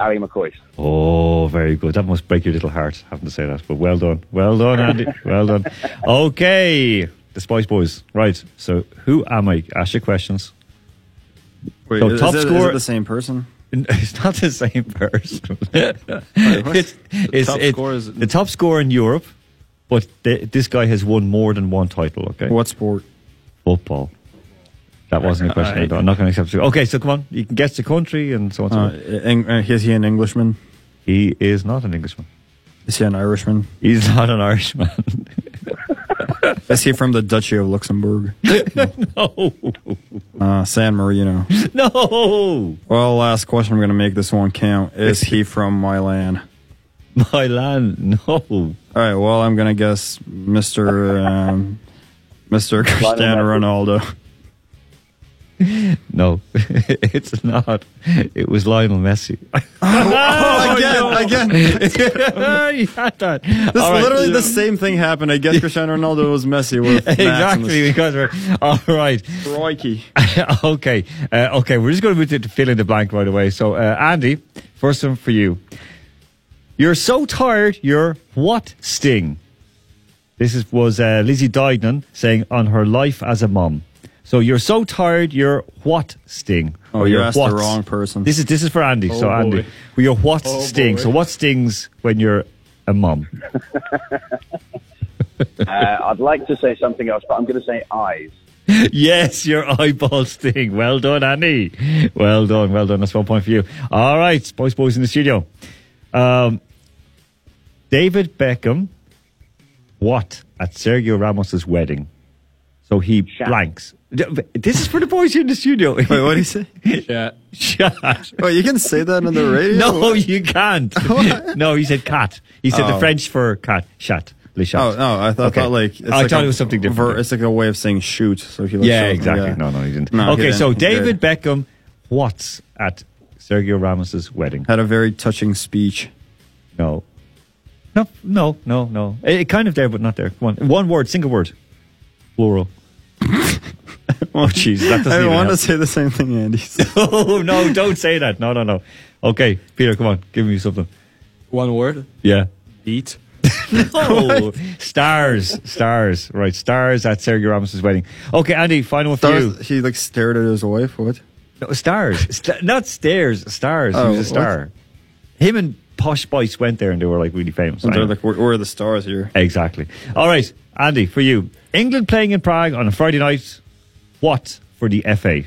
Ally McCoist. Oh, very good. That must break your little heart having to say that. But well done. Well done, Andy. well done. Okay. The Spice Boys. Right. So who am I? Ask your questions. Wait, So is, top it- is score- it the same person? It's not the same person. what? it's, it's, top it- score is- the top scorer in Europe, but th- this guy has won more than one title. Okay, What sport? football? That wasn't a question. Alright. I'm not going to accept it. Okay, so come on, you can guess the country and so on. Uh, and so on. Uh, is he an Englishman? He is not an Englishman. Is he an Irishman? He's not an Irishman. Is he from the Duchy of Luxembourg? no, Uh, San Marino. no, Well, last question. I'm going to make this one count. Is he from Milan? Milan? no. All right. Well, I'm going to guess Mr. Um, Mr. Cristiano Ronaldo. No, it's not. It was Lionel Messi. Oh, again, again. you had that. This All right. literally the same thing happened. I guess Cristiano Ronaldo was Messi with exactly because we're all right. Crikey. okay, uh, okay. We're just going to move to fill in the blank right away. So, uh, Andy, First one for you. You're so tired, you're what sting? This is, was uh, Lizzie Deignan saying on her life as a mom. So you're so tired, you're what sting? Oh, Or you you're asked the wrong person. This is this is for Andy. Oh, so Andy, boy. well, your what Oh, sting? boy. So what stings when you're a mum? uh, I'd like to say something else, but I'm going to say eyes. yes, your eyeball sting. Well done, Andy. Well done, well done. That's one point for you. All right, boys, boys in the studio. Um, David Beckham, what at Sergio Ramos's wedding? So he blanks. This is for the boys here in the studio. Wait, what did he say? Shut. Shut. Oh, you can say that on the radio? No, you can't. no, he said cat. He said the Oh. French for cat. Chat. Le chat. Oh no, I thought, Okay. thought like it's I like thought a it was something different. ver- it's like a way of saying shoot. So he looks yeah, so- exactly. yeah. No, no, he didn't. No, he okay, didn't. so David did. Beckham, what's at Sergio Ramos's wedding? had a very touching speech. No. No, no, no, no. It, it kind of there, but not there. Come on. One word, single word. Plural. oh, jeez. That doesn't I even want to say the same thing, Andy. oh, no, don't say that. No, no, no. Okay, Peter, come on. Give me something. One word. Yeah. Beat. no. stars. Stars. Right. Stars at Sergio Ramos's wedding. Okay, Andy, final one for you. He like stared at his wife. What? No, stars. St- not stairs. Stars. Oh, he was a oh, what? star. Him and Posh Spice went there and they were like really famous. And they're Anyway. like, where, where are the stars here? Exactly. All right, Andy, for you. England playing in Prague on a Friday night. What for the FA?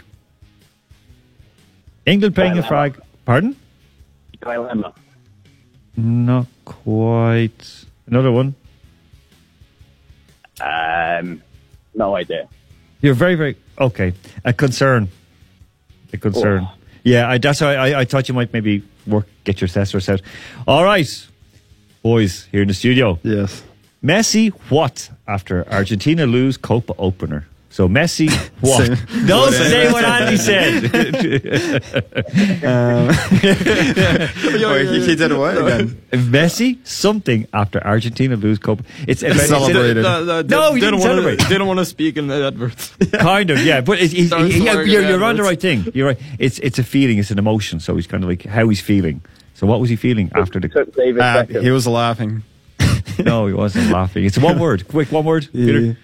England playing in Dilemma. Prague. Pardon? Dilemma. Not quite. Another one. Um, no idea. You're very, very okay. A concern. A concern. Oh. Yeah, I, that's why I, I thought you might maybe work get your thesaurus out. All right, boys here in the studio. Yes. Messi, what after Argentina lose Copa opener? So Messi, what? Same. Don't Whatever. say what Andy said. Um, Wait, he, he did what again? Messi, something after Argentina lose Copa. It's, it's Celebrated. No, no, No, he didn't wanna, celebrate. Didn't want to speak in the advert. kind of, yeah. But it's, he's, Don't he- swear you're, you're on the right thing. You're right. It's it's a feeling. It's an emotion. So he's kind of like how he's feeling. So what was he feeling after the? Took David Uh, he was laughing. No, he wasn't laughing. It's one word. Quick, one word. Peter.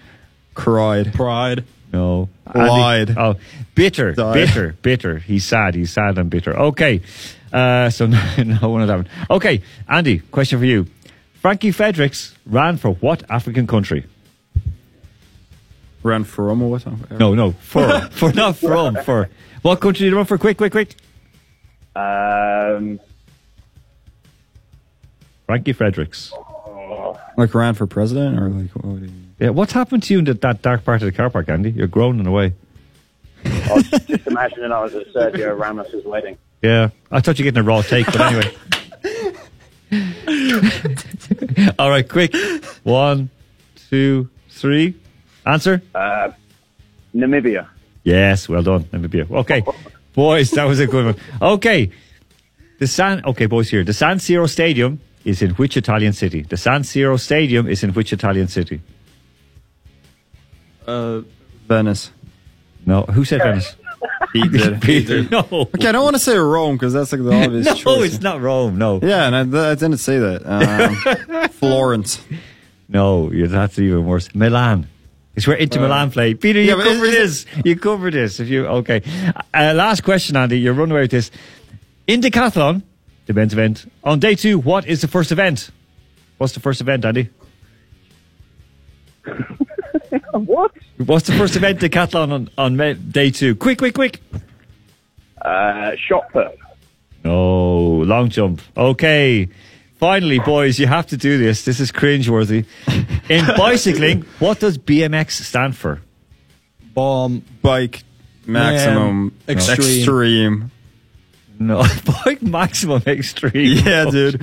He cried. Pride. No. Lied. Andy- Oh, bitter, Died. bitter, bitter. He's sad. He's sad and bitter. Okay. Uh, so no, no one of that one. Okay, Andy, question for you. Frankie Fredericks ran for what African country? Ran from or what? No, no, for, for not from, for. What country did he run for? Quick, quick, quick. Um, Frankie Fredericks. Like ran for president or like what? do you- Yeah, what's happened to you in the, that dark part of the car park, Andy? You're groaning away. I was just imagining I was at Sergio Ramos's wedding. Yeah, I thought you were getting a raw take, but anyway. All right, quick. One, two, three. Answer? Uh, Namibia. Yes, well done, Namibia. Okay, boys, that was a good one. Okay, the San. Okay, boys, here the San Siro Stadium is in which Italian city? The San Siro Stadium is in which Italian city? Uh, Venice. No, who said Venice? He did. Peter. No. Okay, I don't want to say Rome because that's like the obvious no, choice. it's not Rome. No. Yeah, and I, I didn't say that. Um, Florence. No, that's even worse. Milan. It's where Inter Uh, Milan play. Peter, you yeah, but covered is- this. You covered this. If you okay. Uh, last question, Andy. You're running away with this. In decathlon, the men's event on day two. What is the first event? What's the first event, Andy? what? What's the first event decathlon on on me- day two? Quick, quick, quick. Uh, shot put. No, long jump. Okay. Finally, boys, you have to do this. This is cringeworthy. In bicycling, what does BMX stand for? Bomb. Bike maximum Man, extreme. extreme. No, bike maximum extreme. Yeah, dude.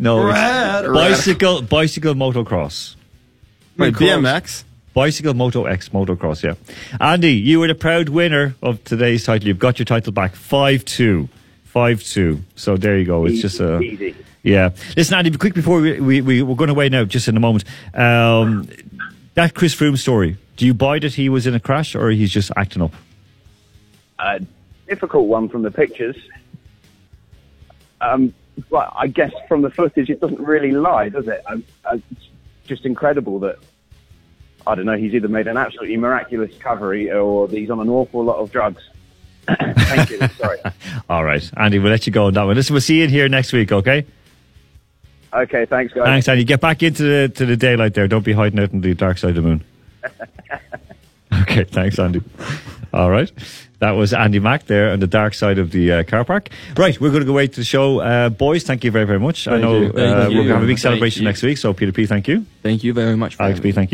no, it's Rad, rad. bicycle, bicycle motocross. Wait, BMX? Bicycle Moto X motocross, yeah. Andy, you were the proud winner of today's title. You've got your title back. 5 2. 5 2. So there you go. It's just a. Easy. Yeah. Listen, Andy, quick before we, we, we, we're going away now, just in a moment. Um, that Chris Froome story, do you buy that he was in a crash or he's just acting up? Uh, difficult one from the pictures. Um, but I guess from the footage, it doesn't really lie, does it? Uh, it's just incredible that I don't know. He's either made an absolutely miraculous recovery or he's on an awful lot of drugs. Thank you. Sorry. All right, Andy, we'll let you go on that one. Listen, we'll see you in here next week, okay? Okay, thanks, guys. Thanks, Andy. Get back into the to the daylight there. Don't be hiding out in the dark side of the moon. Okay, thanks, Andy. All right. That was Andy Mack there on the dark side of the uh, car park. Right, we're going to go away to the show. Uh, boys, thank you very, very much. I know uh, we're going to have a big celebration Thank you. next week, so Peter P, thank you. Thank you very much. For Alex P, thank you.